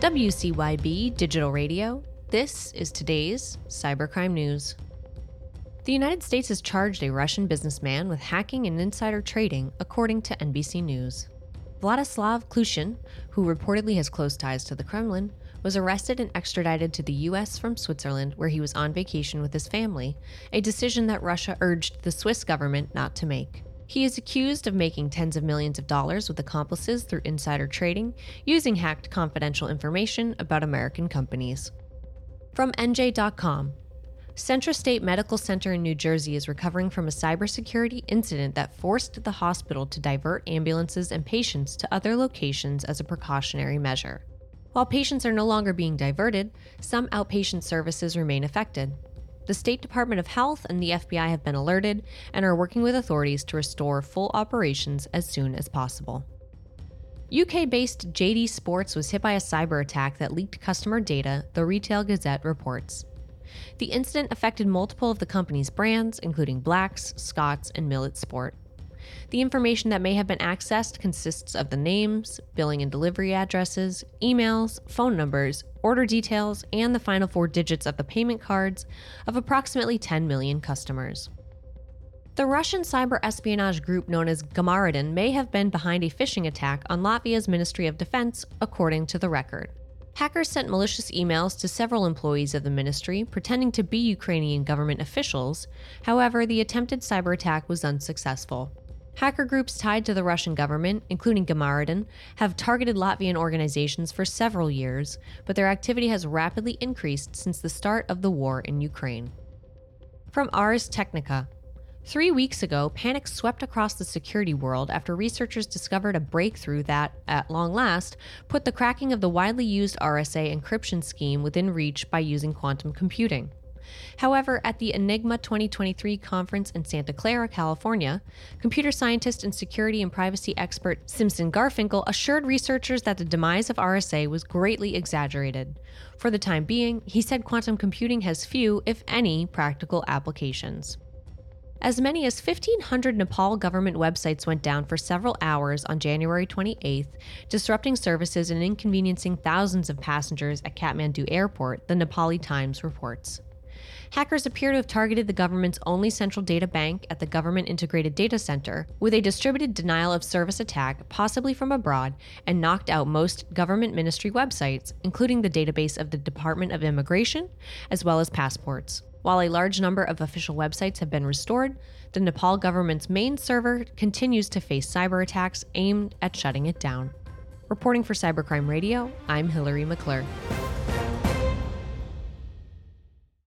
WCYB Digital Radio. This is today's cybercrime news. The United States has charged a Russian businessman with hacking and insider trading, according to NBC News. Vladislav Klyushin, who reportedly has close ties to the Kremlin, was arrested and extradited to the US from Switzerland, where he was on vacation with his family, a decision that Russia urged the Swiss government not to make. He is accused of making tens of millions of dollars with accomplices through insider trading, using hacked confidential information about American companies. From NJ.com CentraState Medical Center in New Jersey is recovering from a cybersecurity incident that forced the hospital to divert ambulances and patients to other locations as a precautionary measure. While patients are no longer being diverted, some outpatient services remain affected. The State Department of Health and the FBI have been alerted and are working with authorities to restore full operations as soon as possible. UK based JD Sports was hit by a cyber attack that leaked customer data, the Retail Gazette reports. The incident affected multiple of the company's brands, including Blacks, Scotts, and Millet Sport. The information that may have been accessed consists of the names, billing and delivery addresses, emails, phone numbers, order details, and the final four digits of the payment cards of approximately 10 million customers. The Russian cyber espionage group known as Gamaredon may have been behind a phishing attack on Latvia's Ministry of Defense, according to the record. Hackers sent malicious emails to several employees of the ministry pretending to be Ukrainian government officials. However, the attempted cyber attack was unsuccessful. Hacker groups tied to the Russian government, including Gamaredon, have targeted Latvian organizations for several years, but their activity has rapidly increased since the start of the war in Ukraine. From Ars Technica Three weeks ago, panic swept across the security world after researchers discovered a breakthrough that, at long last, put the cracking of the widely used RSA encryption scheme within reach by using quantum computing. However, at the Enigma 2023 conference in Santa Clara, California, computer scientist and security and privacy expert Simson Garfinkel assured researchers that the demise of RSA was greatly exaggerated. For the time being, he said quantum computing has few, if any, practical applications. As many as 1,500 Nepal government websites went down for several hours on January 28th, disrupting services and inconveniencing thousands of passengers at Kathmandu Airport, the Nepali Times reports. Hackers appear to have targeted the government's only central data bank at the Government Integrated Data Center with a distributed denial of service attack, possibly from abroad, and knocked out most government ministry websites, including the database of the Department of Immigration, as well as passports. While a large number of official websites have been restored, the Nepal government's main server continues to face cyber attacks aimed at shutting it down. Reporting for Cybercrime Radio, I'm Hillary McClure.